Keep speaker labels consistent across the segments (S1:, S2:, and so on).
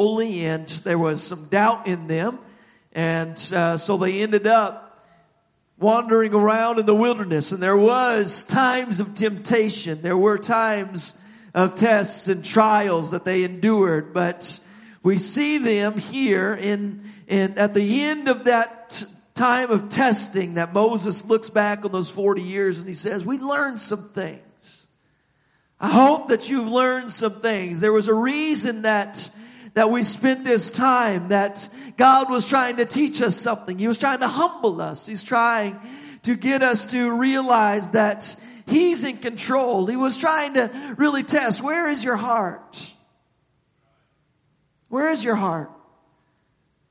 S1: holy and there was some doubt in them. And uh, so they ended up wandering around in the wilderness and there was times of temptation. There were times of tests and trials that they endured, but we see them here in, in, at the end of that time of testing that Moses looks back on those 40 years and he says, we learned some things. I hope that you've learned some things. There was a reason that that we spent this time, that God was trying to teach us something. He was trying to humble us. He's trying to get us to realize that He's in control. He was trying to really test, where is your heart? Where is your heart?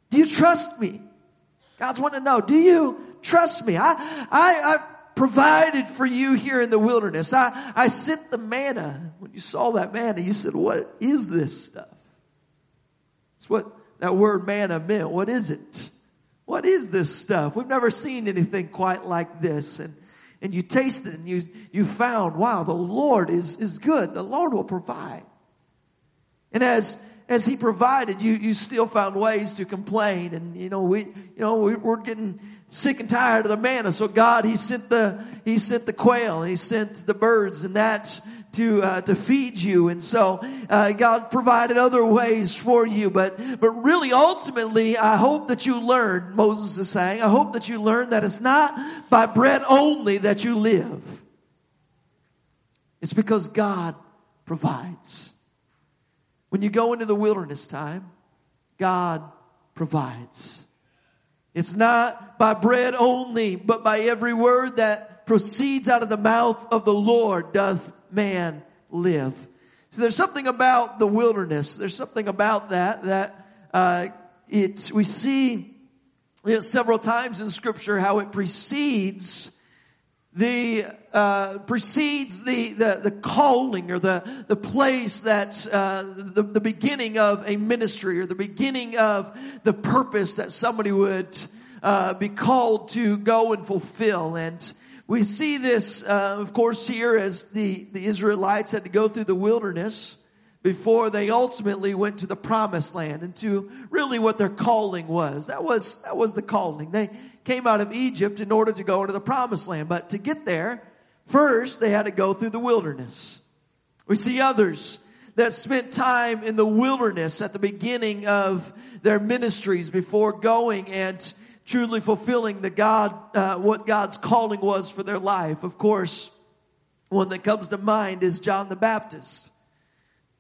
S1: Do you trust me? God's wanting to know, do you trust me? I, I, I provided for you here in the wilderness. I, I sent the manna. When you saw that manna, you said, what is this stuff? What that word manna meant. What is it? What is this stuff? We've never seen anything quite like this. And, and you tasted and you, you found, wow, the Lord is, is good. The Lord will provide. And as, as he provided, you, you still found ways to complain. And, you know, we, you know, we, we're getting sick and tired of the manna. So God, he sent the, he sent the quail, he sent the birds and that to, uh, to feed you. And so, uh, God provided other ways for you. But, but really ultimately, I hope that you learn, Moses is saying, I hope that you learn that it's not by bread only that you live. It's because God provides. When you go into the wilderness time, God provides. It's not by bread only, but by every word that proceeds out of the mouth of the Lord doth man live. So there's something about the wilderness. There's something about that that uh, it we see you know, several times in Scripture how it precedes the uh, precedes the, the the calling or the the place that uh, the the beginning of a ministry or the beginning of the purpose that somebody would uh, be called to go and fulfill and we see this uh, of course here as the the Israelites had to go through the wilderness before they ultimately went to the promised land and to really what their calling was. That was, that was the calling. They came out of Egypt in order to go into the promised land. But to get there, first they had to go through the wilderness. We see others that spent time in the wilderness at the beginning of their ministries before going and truly fulfilling the God, uh, what God's calling was for their life. Of course, one that comes to mind is John the Baptist.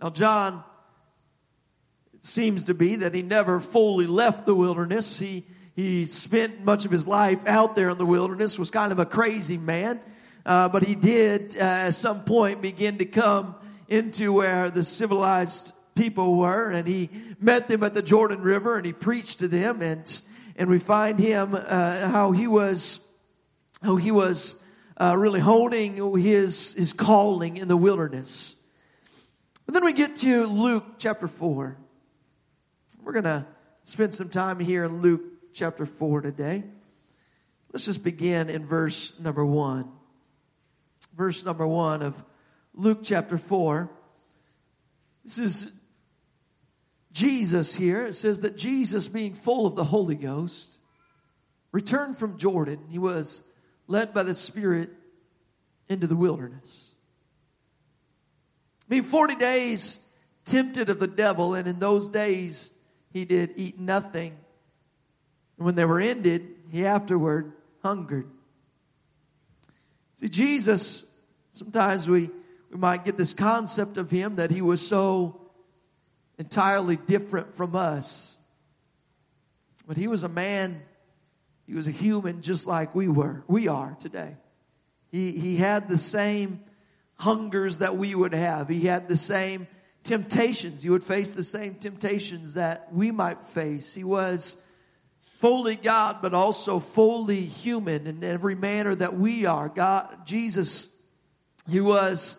S1: Now, John, it seems to be that he never fully left the wilderness. He, he spent much of his life out there in the wilderness, was kind of a crazy man. Uh, but he did, uh, at some point, begin to come into where the civilized people were, and he met them at the Jordan River, and he preached to them, and and we find him uh, how he was how he was uh, really holding his his calling in the wilderness. And then we get to Luke chapter 4. We're to spend some time here in Luke chapter 4 today. Let's just begin in verse number 1. Verse number 1 of Luke chapter 4. This is Jesus here. It says that Jesus, being full of the Holy Ghost, returned from Jordan. He was led by the Spirit into the wilderness mean, 40 days tempted of the devil, and in those days he did eat nothing. And when they were ended, he afterward hungered. See, Jesus, sometimes we, we might get this concept of him that he was so entirely different from us. But he was a man, he was a human just like we were, we are today. He, he had the same hungers that we would have. He had the same temptations. He would face the same temptations that we might face. He was fully God, but also fully human in every manner that we are. God, Jesus, he was,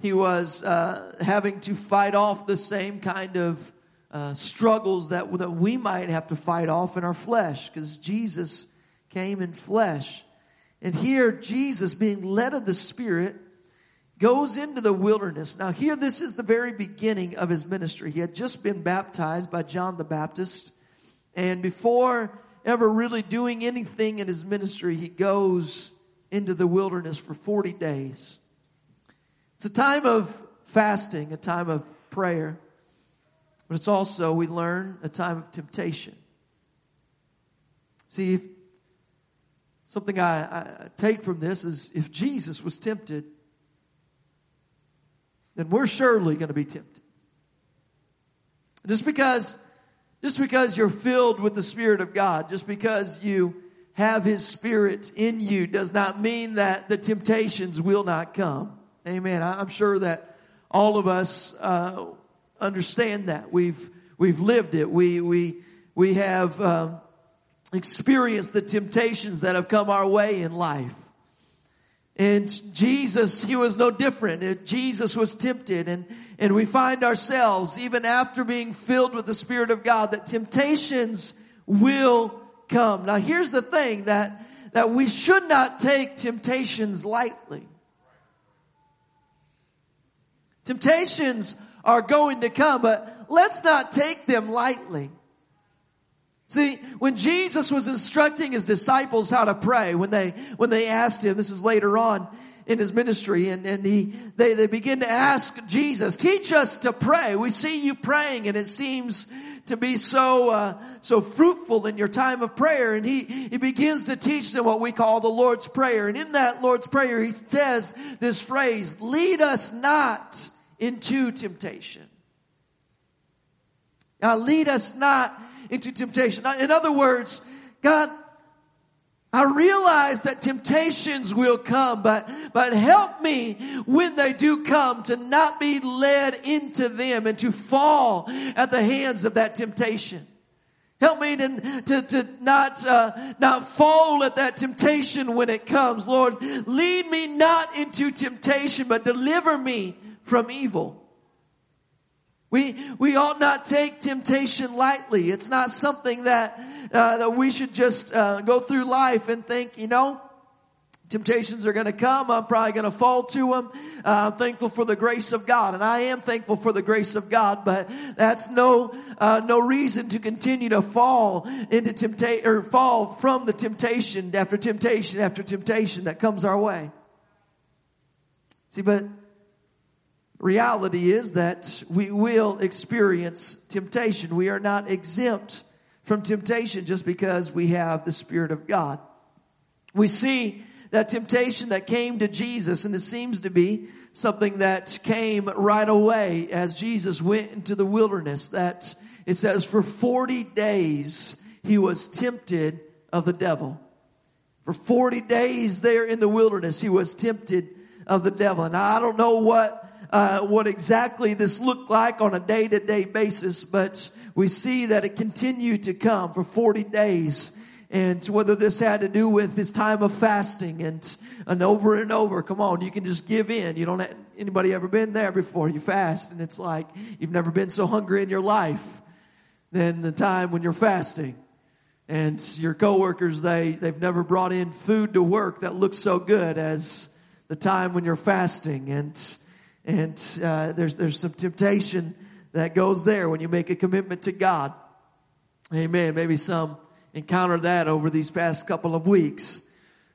S1: he was uh, having to fight off the same kind of uh, struggles that, that we might have to fight off in our flesh, because Jesus came in flesh. And here, Jesus, being led of the Spirit, goes into the wilderness. Now, here, this is the very beginning of his ministry. He had just been baptized by John the Baptist. And before ever really doing anything in his ministry, he goes into the wilderness for 40 days. It's a time of fasting, a time of prayer, but it's also, we learn, a time of temptation. See, something I, I take from this is if Jesus was tempted, then we're surely going to be tempted. Just because, just because you're filled with the Spirit of God, just because you have His Spirit in you does not mean that the temptations will not come. Amen. I'm sure that all of us uh, understand that. We've we've lived it. We we we have um, experienced the temptations that have come our way in life. And Jesus, he was no different. Jesus was tempted and, and we find ourselves, even after being filled with the Spirit of God, that temptations will come. Now here's the thing that, that we should not take temptations lightly. Temptations are going to come, but let's not take them lightly. See, when Jesus was instructing his disciples how to pray, when they, when they asked him, this is later on in his ministry, and, and he, they, they begin to ask Jesus, teach us to pray. We see you praying and it seems to be so, uh, so fruitful in your time of prayer. And he, he begins to teach them what we call the Lord's Prayer. And in that Lord's Prayer, he says this phrase, lead us not into temptation. Now lead us not into temptation. In other words, God, I realize that temptations will come, but, but help me when they do come to not be led into them and to fall at the hands of that temptation. Help me to, to, to not, uh, not fall at that temptation when it comes. Lord, lead me not into temptation, but deliver me from evil. We, we ought not take temptation lightly. It's not something that, uh, that we should just uh, go through life and think, you know, temptations are going to come. I'm probably going to fall to them. Uh, I'm thankful for the grace of God, and I am thankful for the grace of God. But that's no uh, no reason to continue to fall into temptation or fall from the temptation after temptation after temptation that comes our way. See, but reality is that we will experience temptation. We are not exempt from temptation just because we have the Spirit of God. We see that temptation that came to Jesus, and it seems to be something that came right away as Jesus went into the wilderness, that it says for 40 days he was tempted of the devil. For 40 days there in the wilderness, he was tempted of the devil. And I don't know what uh, what exactly this looked like on a day to day basis, but we see that it continued to come for 40 days. And whether this had to do with this time of fasting and, and over and over, come on, you can just give in. You don't have, anybody ever been there before? You fast and it's like you've never been so hungry in your life than the time when you're fasting. And your coworkers, they, they've never brought in food to work that looks so good as the time when you're fasting. And and uh, there's there's some temptation that goes there when you make a commitment to God. Amen. Maybe some encountered that over these past couple of weeks,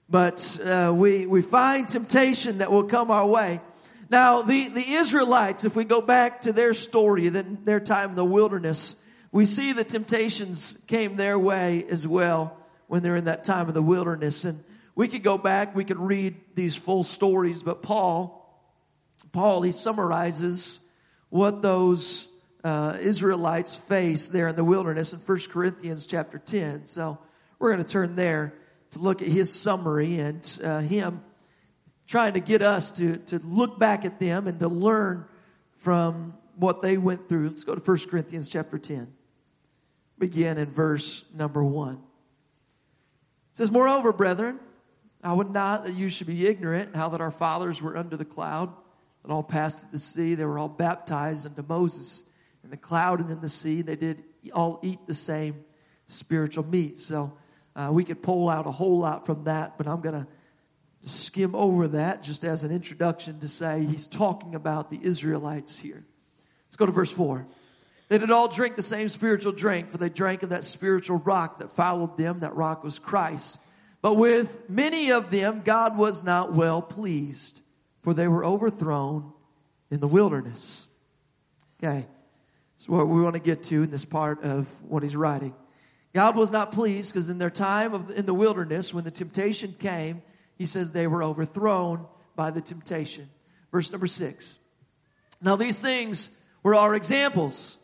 S1: but uh, we we find temptation that will come our way. Now the the Israelites, if we go back to their story, then their time in the wilderness, we see the temptations came their way as well when they're in that time of the wilderness. And we could go back, we could read these full stories, but Paul Paul, he summarizes what those uh, Israelites faced there in the wilderness in 1 Corinthians chapter 10. So we're going to turn there to look at his summary and uh, him trying to get us to, to look back at them and to learn from what they went through. Let's go to 1 Corinthians chapter 10. Begin in verse number 1. It says, Moreover, brethren, I would not that you should be ignorant how that our fathers were under the cloud that all passed the sea. They were all baptized into Moses in the cloud and in the sea. They did all eat the same spiritual meat. So uh, we could pull out a whole lot from that, but I'm going to skim over that just as an introduction to say he's talking about the Israelites here. Let's go to verse 4. They did all drink the same spiritual drink, for they drank of that spiritual rock that followed them. That rock was Christ. But with many of them, God was not well pleased, for they were overthrown in the wilderness. Okay. So what we want to get to in this part of what he's writing. God was not pleased because in their time of, in the wilderness, when the temptation came, he says they were overthrown by the temptation. Verse number six. Now these things were our examples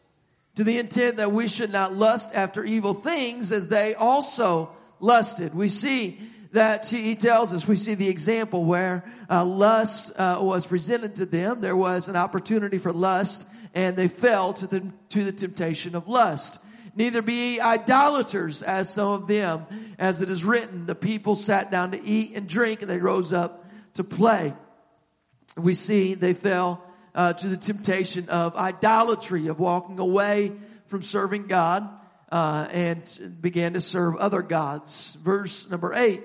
S1: to the intent that we should not lust after evil things as they also lusted. We see that he tells us, we see the example where uh, lust uh, was presented to them. There was an opportunity for lust and they fell to the, to the temptation of lust. Neither be idolaters as some of them, as it is written, the people sat down to eat and drink and they rose up to play. We see they fell uh, to the temptation of idolatry, of walking away from serving God, uh, and began to serve other gods. Verse number eight.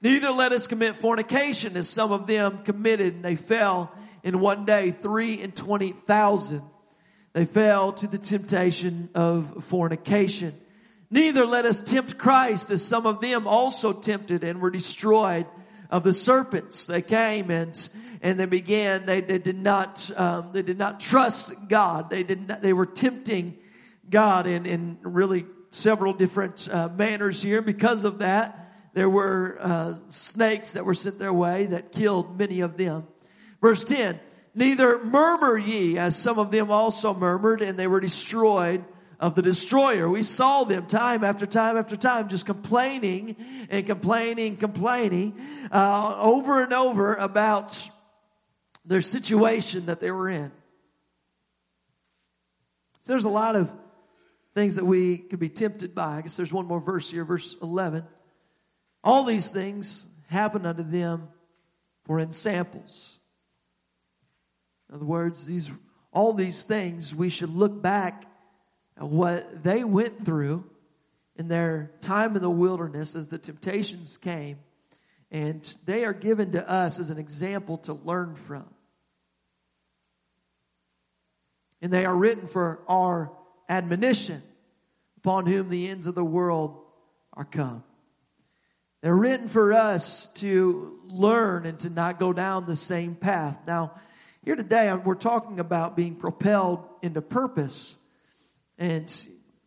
S1: Neither let us commit fornication as some of them committed and they fell in one day three and twenty thousand. They fell to the temptation of fornication. Neither let us tempt Christ as some of them also tempted and were destroyed of the serpents. They came and and they began. They, they did not um, they did not trust God. They did not, they were tempting God in in really several different uh, manners here. Because of that, there were uh, snakes that were sent their way that killed many of them. Verse ten. Neither murmur ye, as some of them also murmured, and they were destroyed of the destroyer. We saw them time after time after time just complaining and complaining, complaining, uh, over and over about their situation that they were in. So there's a lot of things that we could be tempted by. I guess there's one more verse here, verse 11. All these things happen unto them for in samples in other words, these, all these things, we should look back at what they went through in their time in the wilderness as the temptations came. And they are given to us as an example to learn from. And they are written for our admonition upon whom the ends of the world are come. They're written for us to learn and to not go down the same path. Now, here today, we're talking about being propelled into purpose. And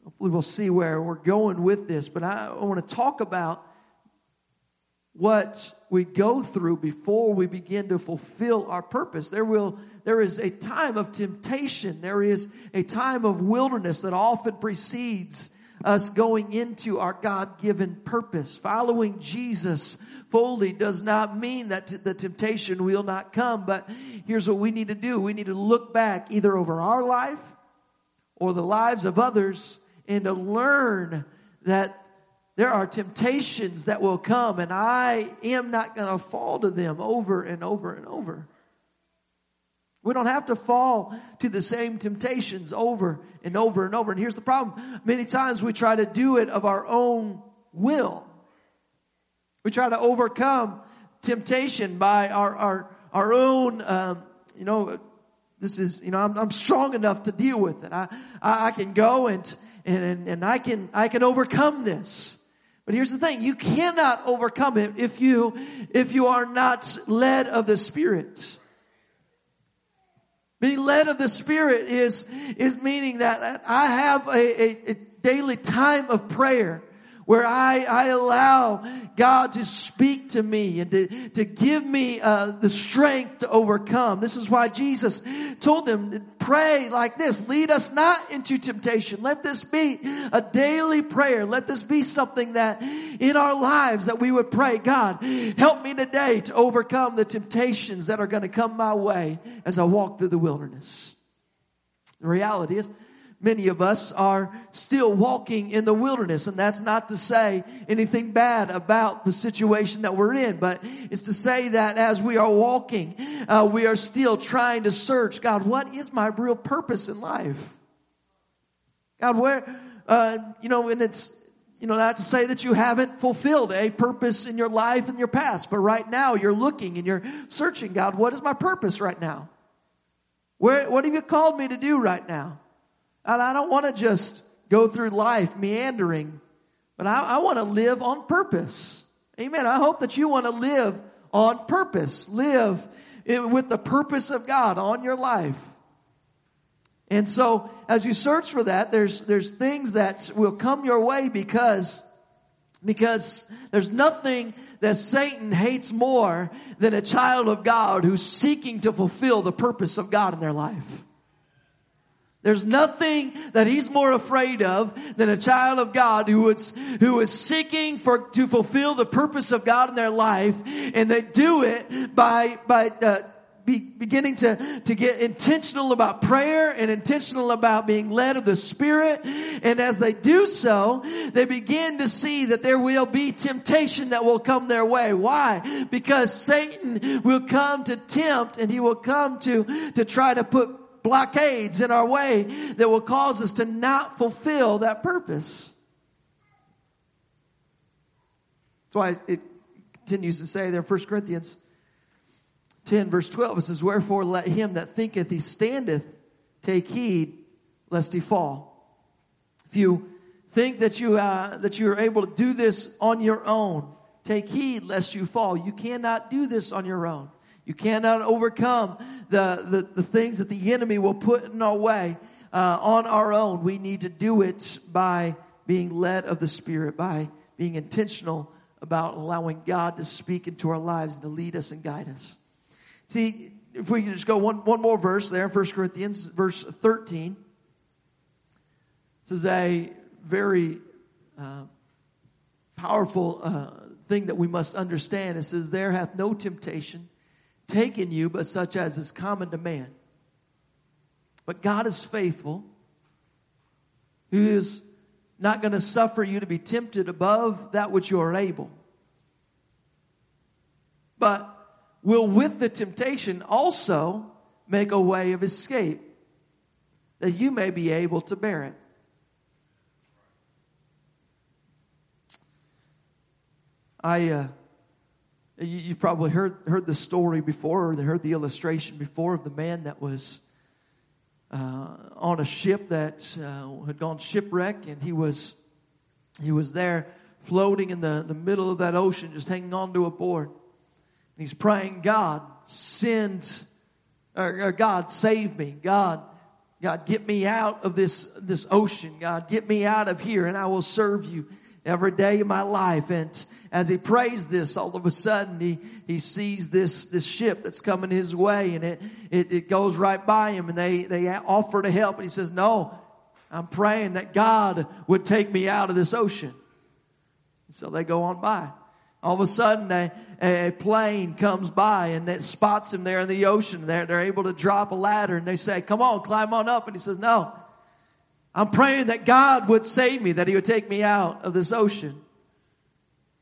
S1: hopefully we'll see where we're going with this. But I, I want to talk about what we go through before we begin to fulfill our purpose. There will, there is a time of temptation. There is a time of wilderness that often precedes us going into our God-given purpose. Following Jesus fully does not mean that the temptation will not come, but here's what we need to do. We need to look back either over our life or the lives of others and to learn that there are temptations that will come and I am not going to fall to them over and over and over. We don't have to fall to the same temptations over and over and over. And here's the problem. Many times we try to do it of our own will. We try to overcome temptation by our, our, our own, um, you know, this is, you know, I'm, I'm strong enough to deal with it. I, I, I can go and, and, and I can, I can overcome this. But here's the thing. You cannot overcome it if you, if you are not led of the Spirit. Being led of the Spirit is, is meaning that I have a, a, a daily time of prayer where I, I allow God to speak to me and to, to give me uh, the strength to overcome. This is why Jesus told them, to pray like this, lead us not into temptation. Let this be a daily prayer. Let this be something that in our lives that we would pray, God, help me today to overcome the temptations that are going to come my way as I walk through the wilderness. The reality is, many of us are still walking in the wilderness. And that's not to say anything bad about the situation that we're in, but it's to say that as we are walking, uh, we are still trying to search, God, what is my real purpose in life? God, where, uh, you know, and it's, you know, not to say that you haven't fulfilled a purpose in your life in your past, but right now you're looking and you're searching, God, what is my purpose right now? Where, what have you called me to do right now? And I don't want to just go through life meandering, but I, I want to live on purpose. Amen. I hope that you want to live on purpose. Live with the purpose of God on your life. And so as you search for that, there's, there's things that will come your way because, because there's nothing that Satan hates more than a child of God who's seeking to fulfill the purpose of God in their life. There's nothing that he's more afraid of than a child of God who is, who is seeking for, to fulfill the purpose of God in their life, and they do it by, by, uh, be beginning to, to get intentional about prayer and intentional about being led of the Spirit. And as they do so, they begin to see that there will be temptation that will come their way. Why? Because Satan will come to tempt and he will come to, to try to put blockades in our way that will cause us to not fulfill that purpose. That's why it continues to say there in 1 Corinthians 10 verse 12, it says, Wherefore let him that thinketh he standeth take heed lest he fall. If you think that you, uh, that you are able to do this on your own, take heed lest you fall. You cannot do this on your own. You cannot overcome the, the, the things that the enemy will put in our way uh, on our own. We need to do it by being led of the Spirit, by being intentional about allowing God to speak into our lives and to lead us and guide us. See, if we can just go one, one more verse there, in 1 Corinthians, verse 13. This is a very uh, powerful uh, thing that we must understand. It says, There hath no temptation taken you, but such as is common to man. But God is faithful, who is not going to suffer you to be tempted above that which you are able. But will with the temptation also make a way of escape that you may be able to bear it. I, uh, you, have probably heard, heard the story before, or heard the illustration before of the man that was uh, on a ship that uh, had gone shipwreck, and he was, he was there floating in the, the middle of that ocean, just hanging onto a board. And He's praying, God, send, or, God, save me. God, God, get me out of this, this ocean. God, get me out of here and I will serve you every day of my life. And as he prays this, all of a sudden he, he sees this, this ship that's coming his way and it, it, it goes right by him and they, they offer to help. And he says, no, I'm praying that God would take me out of this ocean. So they go on by. All of a sudden, a, a plane comes by and it spots him there in the ocean. They're, they're able to drop a ladder and they say, come on, climb on up. And he says, no, I'm praying that God would save me, that he would take me out of this ocean.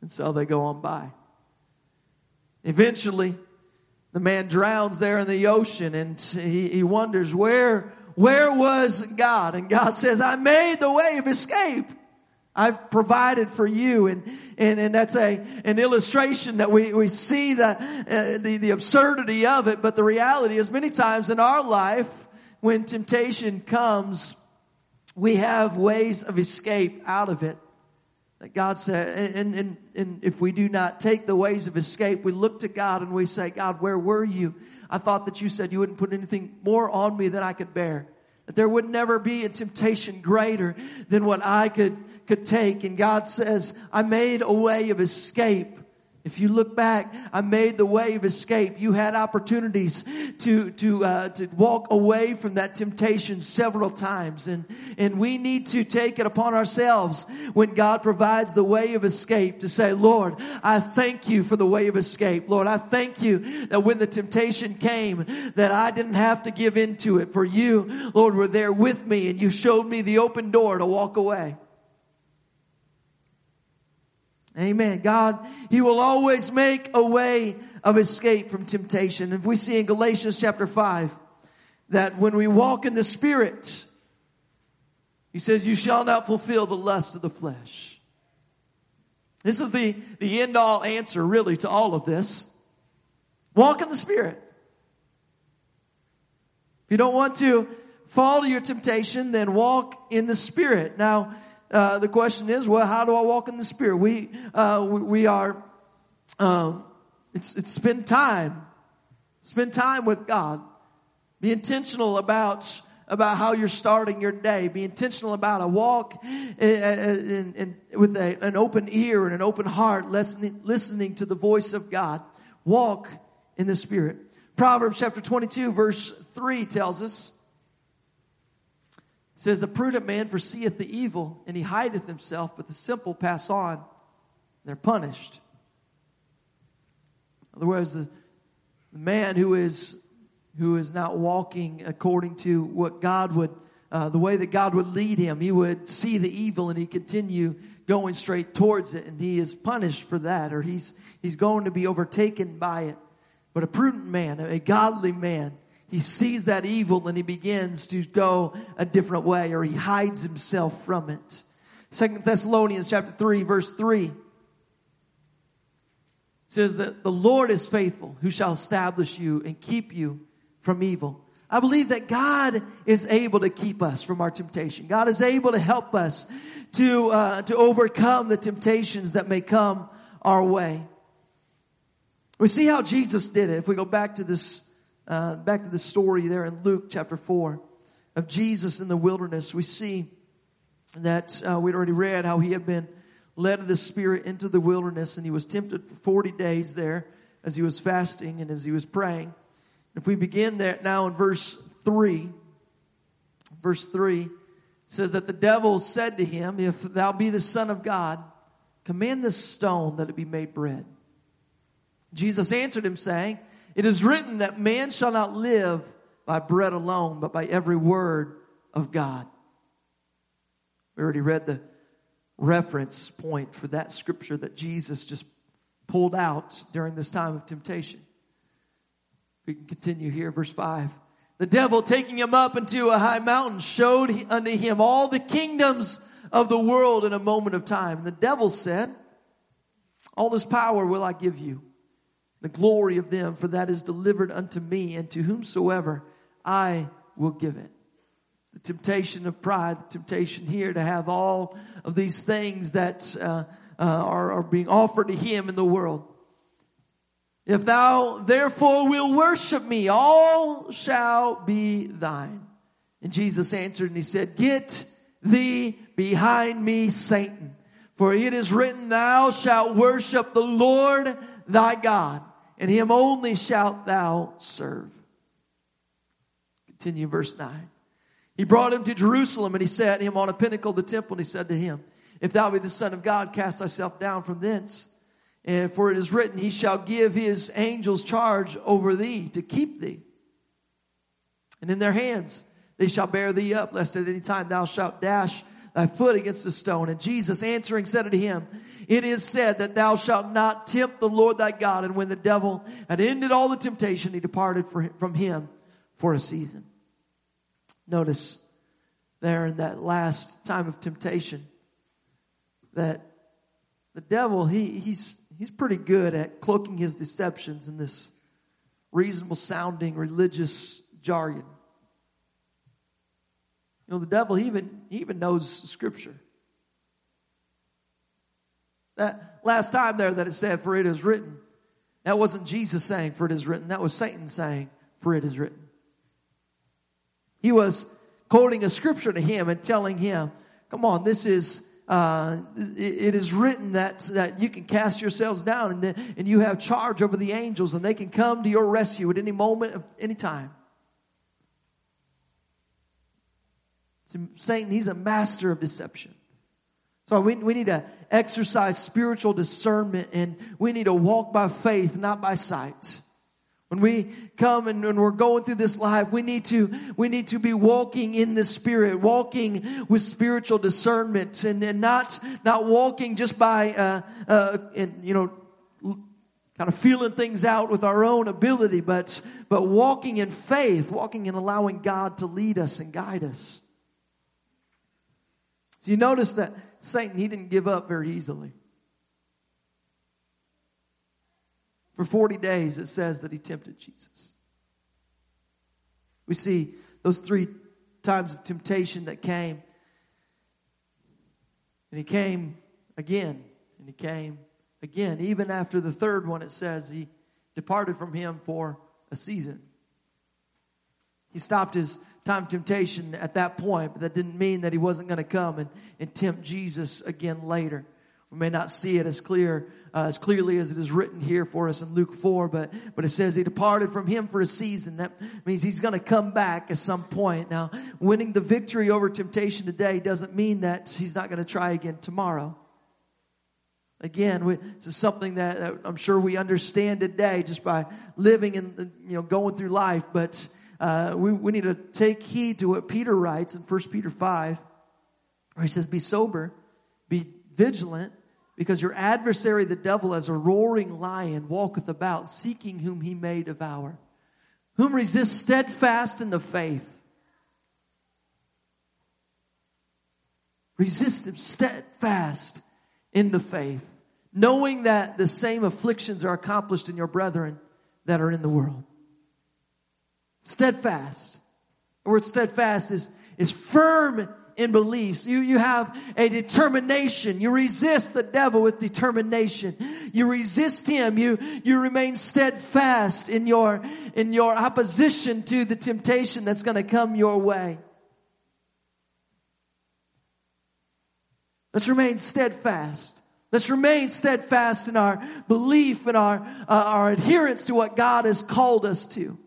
S1: And so they go on by. Eventually, the man drowns there in the ocean and he, he wonders, where, where was God? And God says, I made the way of escape. I've provided for you. And, and, and that's a, an illustration that we, we see the, uh, the, the absurdity of it. But the reality is many times in our life, when temptation comes, we have ways of escape out of it. That God said, and, and, and if we do not take the ways of escape, we look to God and we say, God, where were you? I thought that you said you wouldn't put anything more on me than I could bear. That there would never be a temptation greater than what I could could take. And God says, I made a way of escape. If you look back, I made the way of escape. You had opportunities to to uh, to walk away from that temptation several times, and and we need to take it upon ourselves when God provides the way of escape to say, Lord, I thank you for the way of escape. Lord, I thank you that when the temptation came, that I didn't have to give into it. For you, Lord, were there with me, and you showed me the open door to walk away. Amen. God, He will always make a way of escape from temptation. If we see in Galatians chapter 5 that when we walk in the Spirit, He says, you shall not fulfill the lust of the flesh. This is the, the end all answer, really, to all of this. Walk in the Spirit. If you don't want to fall to your temptation, then walk in the Spirit. Now, uh, the question is, well, how do I walk in the Spirit? We, uh, we, we, are, um, it's, it's spend time. Spend time with God. Be intentional about about how you're starting your day. Be intentional about a walk in, in, in, with a, an open ear and an open heart, listening, listening to the voice of God. Walk in the Spirit. Proverbs chapter 22 verse 3 tells us, it says, A prudent man foreseeth the evil, and he hideth himself, but the simple pass on. They're punished. In other words, the, the man who is who is not walking according to what God would, uh, the way that God would lead him. He would see the evil and he continue going straight towards it, and he is punished for that, or he's he's going to be overtaken by it. But a prudent man, a godly man, he sees that evil and he begins to go a different way, or he hides himself from it. Second Thessalonians chapter three, verse three says that the Lord is faithful, who shall establish you and keep you from evil. I believe that God is able to keep us from our temptation. God is able to help us to, uh, to overcome the temptations that may come our way. We see how Jesus did it. If we go back to this, uh, back to the story there in Luke chapter 4 of Jesus in the wilderness, we see that uh, we'd already read how he had been led of the Spirit into the wilderness and he was tempted for 40 days there as he was fasting and as he was praying. If we begin there now in verse 3, verse 3 says that the devil said to him, If thou be the Son of God, command this stone that it be made bread. Jesus answered him, saying, It is written that man shall not live by bread alone, but by every word of God. We already read the reference point for that scripture that Jesus just pulled out during this time of temptation. We can continue here, verse 5. The devil taking him up into a high mountain showed unto him all the kingdoms of the world in a moment of time. And The devil said, All this power will I give you, the glory of them, for that is delivered unto me, and to whomsoever I will give it. The temptation of pride, the temptation here to have all of these things that uh, uh, are, are being offered to him in the world. If thou therefore will worship me, all shall be thine. And Jesus answered and he said, Get thee behind me, Satan. For it is written, Thou shalt worship the Lord thy God, and him only shalt thou serve. Continue verse 9. He brought him to Jerusalem and he set him on a pinnacle of the temple and he said to him, If thou be the son of God, cast thyself down from thence. And for it is written, He shall give His angels charge over thee to keep thee. And in their hands they shall bear thee up, lest at any time thou shalt dash thy foot against a stone. And Jesus answering said unto him, It is said that thou shalt not tempt the Lord thy God. And when the devil had ended all the temptation, he departed from him for a season. Notice there in that last time of temptation that the devil, he, he's he's pretty good at cloaking his deceptions in this reasonable sounding religious jargon. You know, the devil he even he even knows scripture. That last time there that it said, for it is written, that wasn't Jesus saying, for it is written. That was Satan saying, for it is written. He was quoting a scripture to him and telling him, come on, this is uh, it is written that, that you can cast yourselves down and, and you have charge over the angels and they can come to your rescue at any moment of any time. Satan, he's a master of deception. So we, we need to exercise spiritual discernment and we need to walk by faith, not by sight. When we come and when we're going through this life, we need to, we need to be walking in the spirit, walking with spiritual discernment and, and not, not walking just by, uh, uh, and, you know, kind of feeling things out with our own ability, but, but walking in faith, walking and allowing God to lead us and guide us. So you notice that Satan, he didn't give up very easily. For 40 days, it says that he tempted Jesus. We see those three times of temptation that came. And he came again, and he came again. Even after the third one, it says he departed from him for a season. He stopped his time temptation at that point, but that didn't mean that he wasn't going to come and, and tempt Jesus again later. We may not see it as clear uh, as clearly as it is written here for us in Luke 4, but, but it says he departed from him for a season. That means he's going to come back at some point. Now, winning the victory over temptation today doesn't mean that he's not going to try again tomorrow. Again, we, this is something that, that, I'm sure we understand today just by living and you know going through life. But uh, we we need to take heed to what Peter writes in 1 Peter five, where he says, "Be sober, be vigilant, because your adversary, the devil, as a roaring lion, walketh about, seeking whom he may devour. Whom resist steadfast in the faith. Resist him steadfast in the faith, knowing that the same afflictions are accomplished in your brethren that are in the world. Steadfast. The word steadfast is, is firm in beliefs. You, you have a determination. You resist the devil with determination. You resist him. You, you remain steadfast in your, in your opposition to the temptation that's going to come your way. Let's remain steadfast. Let's remain steadfast in our belief and our, uh, our adherence to what God has called us to.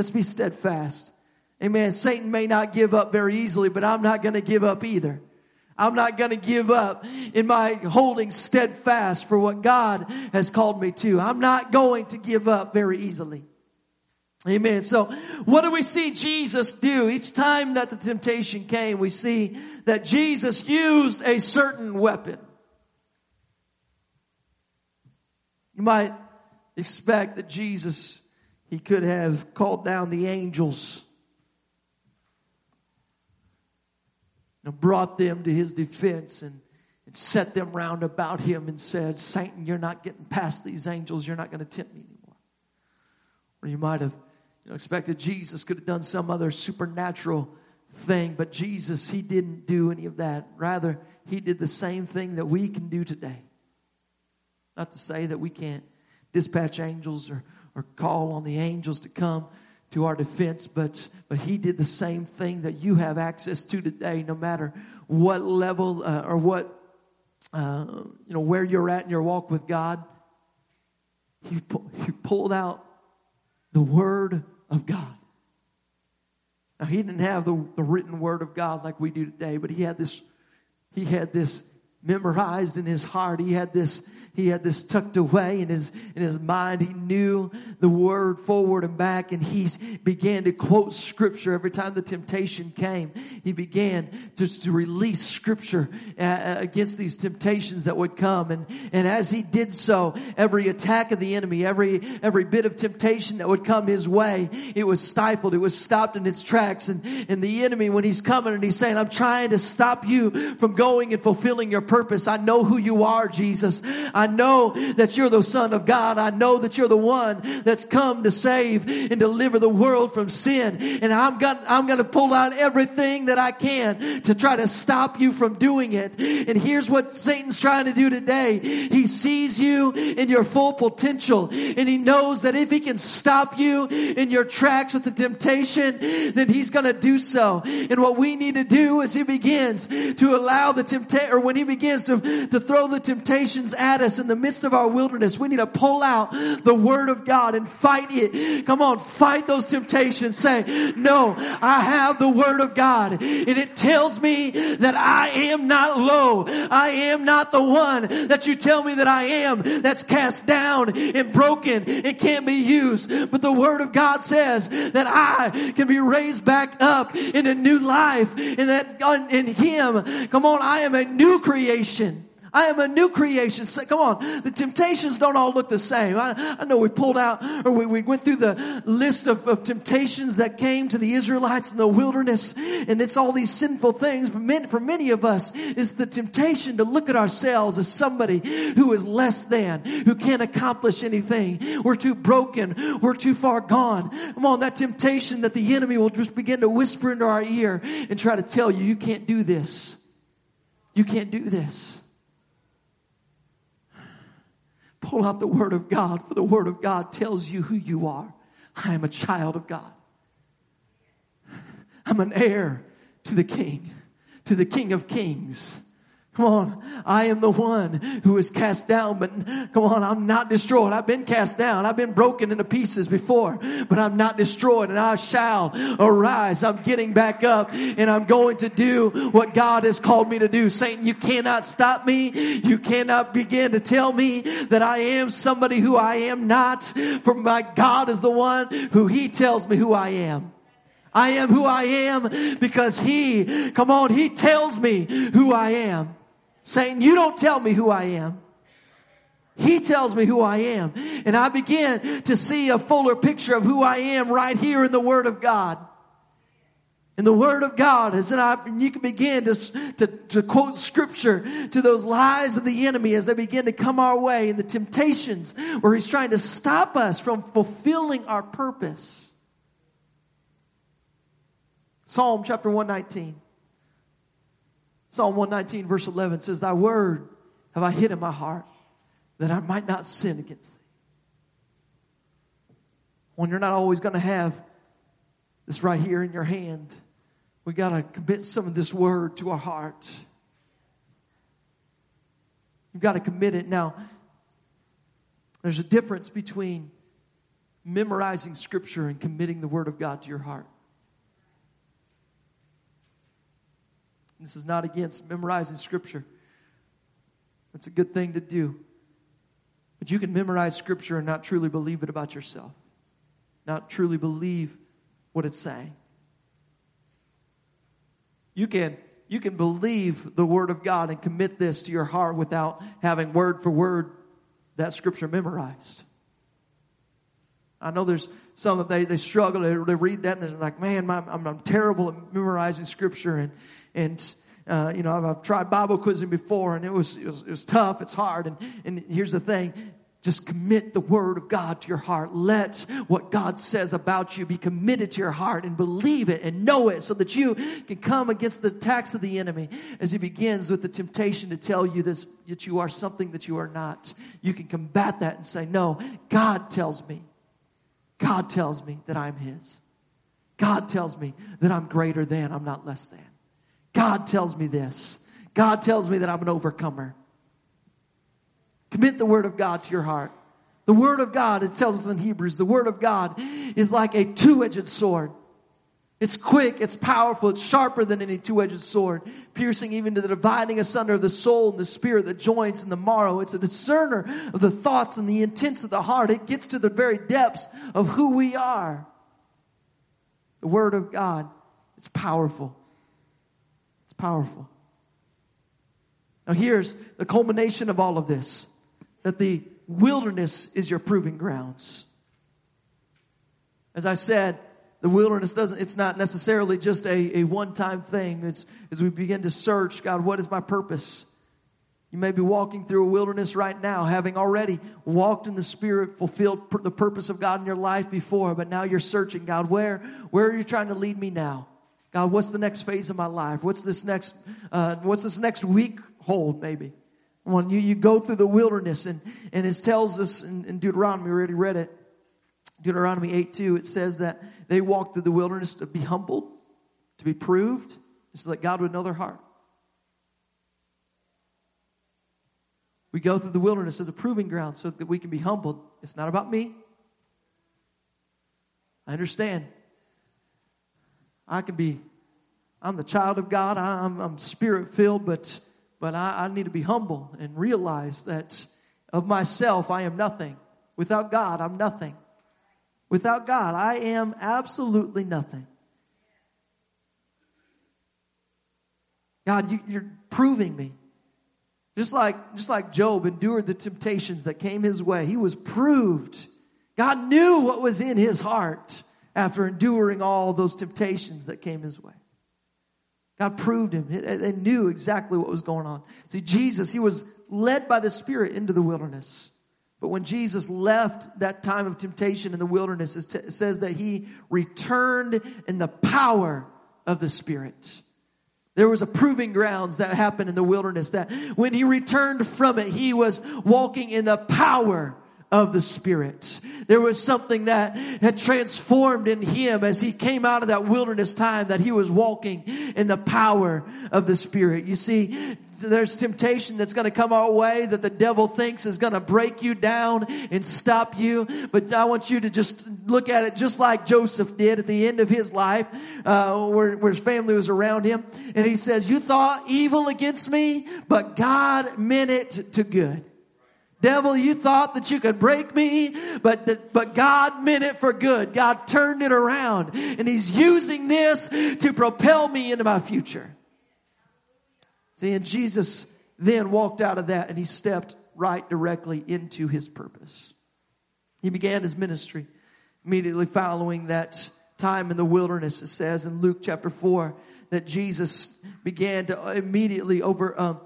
S1: Let's be steadfast. Amen. Satan may not give up very easily, but I'm not going to give up either. I'm not going to give up in my holding steadfast for what God has called me to. I'm not going to give up very easily. Amen. So what do we see Jesus do? Each time that the temptation came, we see that Jesus used a certain weapon. You might expect that Jesus, he could have called down the angels and brought them to his defense and, and set them round about him and said, Satan, you're not getting past these angels. You're not going to tempt me anymore. Or you might have you know, expected Jesus could have done some other supernatural thing, but Jesus, he didn't do any of that. Rather, he did the same thing that we can do today. Not to say that we can't dispatch angels or, or call on the angels to come to our defense, but, but he did the same thing that you have access to today, no matter what level uh, or what, uh, you know, where you're at in your walk with God. He, he pulled out the Word of God. Now, he didn't have the, the written Word of God like we do today, but he had this, he had this memorized in his heart. He had this, he had this tucked away in his, in his mind. He knew the word forward and back and he began to quote scripture every time the temptation came. He began to, to release scripture uh, uh, against these temptations that would come. And, and as he did so, every attack of the enemy, every, every bit of temptation that would come his way, it was stifled. It was stopped in its tracks. And, and the enemy, when he's coming and he's saying, I'm trying to stop you from going and fulfilling your purpose. I know who you are, Jesus. I know that you're the son of God. I know that you're the one that's come to save and deliver the world from sin. And I'm gonna, I'm to pull out everything that I can to try to stop you from doing it. And here's what Satan's trying to do today. He sees you in your full potential and he knows that if he can stop you in your tracks with the temptation, then he's to do so. And what we need to do is he begins to allow the temptation, or when he begins begins to, to throw the temptations at us in the midst of our wilderness, we need to pull out the word of God and fight it. Come on, fight those temptations. Say, no, I have the word of God and it tells me that I am not low. I am not the one that you tell me that I am that's cast down and broken and can't be used. But the word of God says that I can be raised back up in a new life and that in him, come on, I am a new creation creation. I am a new creation. So, come on. The temptations don't all look the same. I, I know we pulled out, or we, we went through the list of, of, temptations that came to the Israelites in the wilderness, and it's all these sinful things. But many, for many of us, it's the temptation to look at ourselves as somebody who is less than, who can't accomplish anything. We're too broken. We're too far gone. Come on, that temptation that the enemy will just begin to whisper into our ear and try to tell you, you can't do this. You can't do this. Pull out the Word of God, for the Word of God tells you who you are. I am a child of God. I'm an heir to the King, to the King of Kings. Come on. I am the one who is cast down, but come on, I'm not destroyed. I've been cast down. I've been broken into pieces before, but I'm not destroyed and I shall arise. I'm getting back up and I'm going to do what God has called me to do. Satan, you cannot stop me. You cannot begin to tell me that I am somebody who I am not. For my God is the one who he tells me who I am. I am who I am because he, come on, he tells me who I am saying, you don't tell me who I am. He tells me who I am. And I begin to see a fuller picture of who I am right here in the Word of God. And the Word of God is and you can begin to, to, to quote scripture to those lies of the enemy as they begin to come our way and the temptations where he's trying to stop us from fulfilling our purpose. Psalm chapter 119. Psalm 119 verse 11 says, Thy word have I hid in my heart that I might not sin against thee. When you're not always going to have this right here in your hand, we got to commit some of this word to our heart. You've got to commit it. Now, there's a difference between memorizing scripture and committing the word of God to your heart. This is not against memorizing scripture. That's a good thing to do. But you can memorize scripture and not truly believe it about yourself, not truly believe what it's saying. You can, you can believe the word of God and commit this to your heart without having word for word that scripture memorized. I know there's some that they, they struggle, they, they read that and they're like, man, my, I'm, I'm terrible at memorizing scripture and, and uh, you know, I've, I've, tried Bible quizzing before and it was, it was, it was tough. It's hard. And, and here's the thing. Just commit the word of God to your heart. Let what God says about you be committed to your heart and believe it and know it so that you can come against the attacks of the enemy as he begins with the temptation to tell you this, that you are something that you are not. You can combat that and say, no, God tells me. God tells me that I'm his. God tells me that I'm greater than, I'm not less than. God tells me this. God tells me that I'm an overcomer. Commit the word of God to your heart. The word of God, it tells us in Hebrews, the word of God is like a two-edged sword. It's quick, it's powerful, it's sharper than any two-edged sword, piercing even to the dividing asunder of the soul and the spirit, the joints and the marrow. It's a discerner of the thoughts and the intents of the heart. It gets to the very depths of who we are. The word of God, it's powerful powerful. Now, here's the culmination of all of this that the wilderness is your proving grounds. As I said, the wilderness doesn't, it's not necessarily just a, a one time thing. It's as we begin to search, God, what is my purpose? You may be walking through a wilderness right now, having already walked in the Spirit, fulfilled the purpose of God in your life before, but now you're searching, God, where, where are you trying to lead me now? God, what's the next phase of my life? What's this next, uh, what's this next week hold maybe? When you, you go through the wilderness and, and it tells us in, in Deuteronomy, we already read it, Deuteronomy 8 2, it says that they walked through the wilderness to be humbled, to be proved, so that God would know their heart. We go through the wilderness as a proving ground so that we can be humbled. It's not about me. I understand. I can be, I'm the child of God, I, am I'm spirit filled, but, but I, I need to be humble and realize that of myself, I am nothing. Without God, I'm nothing. Without God, I am absolutely nothing. God, you, are proving me. Just like, just like Job endured the temptations that came his way, he was proved. God knew what was in his heart after enduring all those temptations that came his way. God proved him. They knew exactly what was going on. See, Jesus, he was led by the Spirit into the wilderness. But when Jesus left that time of temptation in the wilderness, it says that he returned in the power of the Spirit. There was a proving grounds that happened in the wilderness that when he returned from it, he was walking in the power of the Spirit. There was something that had transformed in him as he came out of that wilderness time that he was walking in the power of the Spirit. You see, there's temptation that's going to come our way that the devil thinks is going to break you down and stop you. But I want you to just look at it just like Joseph did at the end of his life, uh, where, where his family was around him. And he says, you thought evil against me, but God meant it to good. Devil, you thought that you could break me, but, but God meant it for good. God turned it around and He's using this to propel me into my future. See, and Jesus then walked out of that and He stepped right directly into His purpose. He began His ministry immediately following that time in the wilderness. It says in Luke chapter 4 that Jesus began to immediately over, um,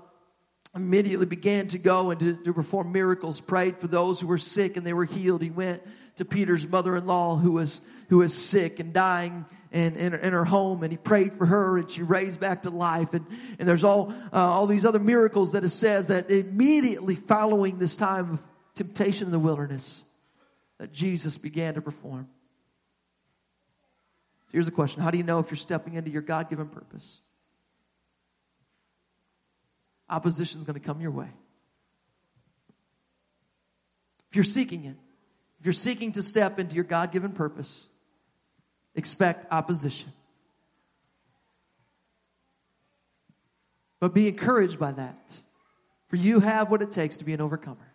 S1: immediately began to go and to, to, perform miracles, prayed for those who were sick and they were healed. He went to Peter's mother-in-law who was, who was sick and dying in, in, in her home and he prayed for her and she raised back to life. And, and there's all, uh, all these other miracles that it says that immediately following this time of temptation in the wilderness that Jesus began to perform. So here's the question. How do you know if you're stepping into your God-given purpose? Opposition is going to come your way. If you're seeking it, if you're seeking to step into your God given purpose, expect opposition. But be encouraged by that. For you have what it takes to be an overcomer.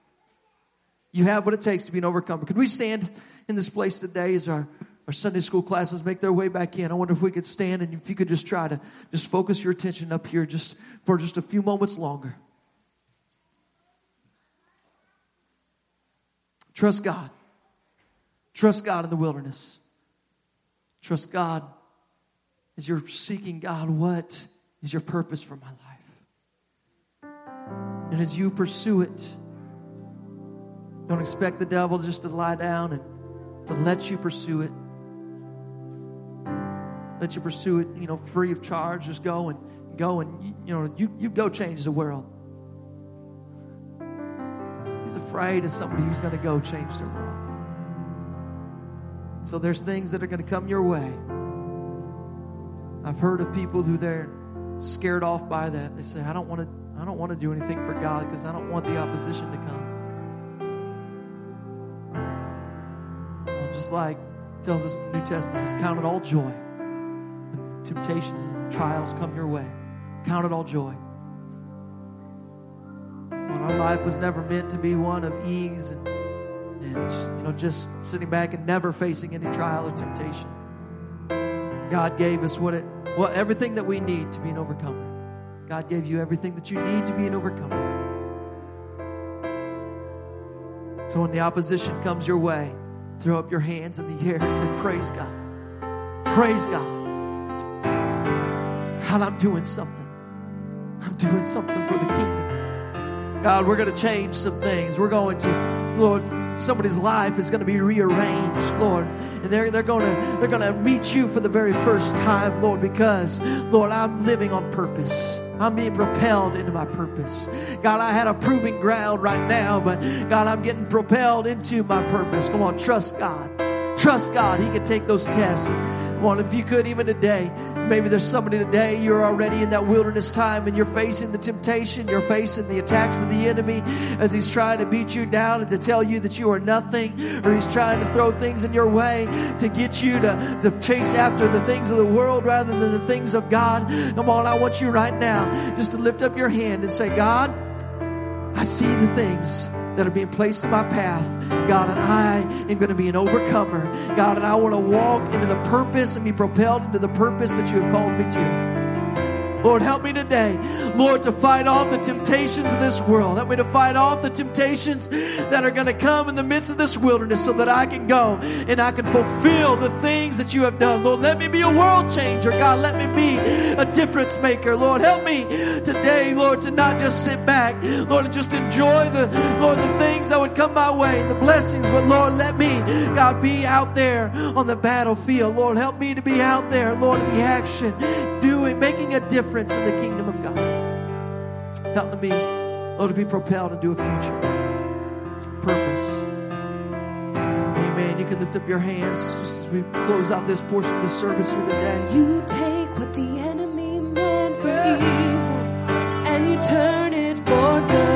S1: You have what it takes to be an overcomer. Could we stand in this place today as our our Sunday school classes make their way back in. I wonder if we could stand and if you could just try to just focus your attention up here just for just a few moments longer. Trust God. Trust God in the wilderness. Trust God as you're seeking God. What is your purpose for my life? And as you pursue it, don't expect the devil just to lie down and to let you pursue it let you pursue it, you know, free of charge. Just go and go and, you, know, you, you go change the world. He's afraid of somebody who's going to go change their world. So there's things that are going to come your way. I've heard of people who they're scared off by that. They say, I don't want to, I don't want to do anything for God because I don't want the opposition to come. Just like tells us the New Testament, says, count it all joy temptations and trials come your way, count it all joy. Well, our life was never meant to be one of ease and, and you know just sitting back and never facing any trial or temptation. God gave us what it well everything that we need to be an overcomer. God gave you everything that you need to be an overcomer. So when the opposition comes your way, throw up your hands in the air and say, Praise God. Praise God. God, I'm doing something. I'm doing something for the kingdom. God, we're going to change some things. We're going to, Lord, somebody's life is going to be rearranged, Lord. And they're, they're going to, they're going to meet you for the very first time, Lord, because, Lord, I'm living on purpose. I'm being propelled into my purpose. God, I had a proving ground right now, but God, I'm getting propelled into my purpose. Come on, trust God. Trust God. He can take those tests. Come on, if you could, even today, maybe there's somebody today, you're already in that wilderness time and you're facing the temptation, you're facing the attacks of the enemy as he's trying to beat you down and to tell you that you are nothing, or he's trying to throw things in your way to get you to, to chase after the things of the world rather than the things of God. Come on, I want you right now just to lift up your hand and say, God, I see the things that are being placed in my path, God, and I am going to be an overcomer, God, and I want to walk into the purpose and be propelled into the purpose that you have called me to. Lord, help me today, Lord, to fight off the temptations of this world. Help me to fight off the temptations that are going to come in the midst of this wilderness so that I can go and I can fulfill the things that you have done. Lord, let me be a world changer. God, let me be a difference maker. Lord, help me today, Lord, to not just sit back, Lord, and just enjoy the, Lord, the things that would come my way, the blessings, but Lord, let me, God, be out there on the battlefield. Lord, help me to be out there, Lord, in the action, doing, making a difference difference in the kingdom of God. Help me, Lord, to be propelled into a future purpose. Amen. You can lift up your hands just as we close out this portion of the service for the day.
S2: You take what the enemy meant for evil and you turn it for good.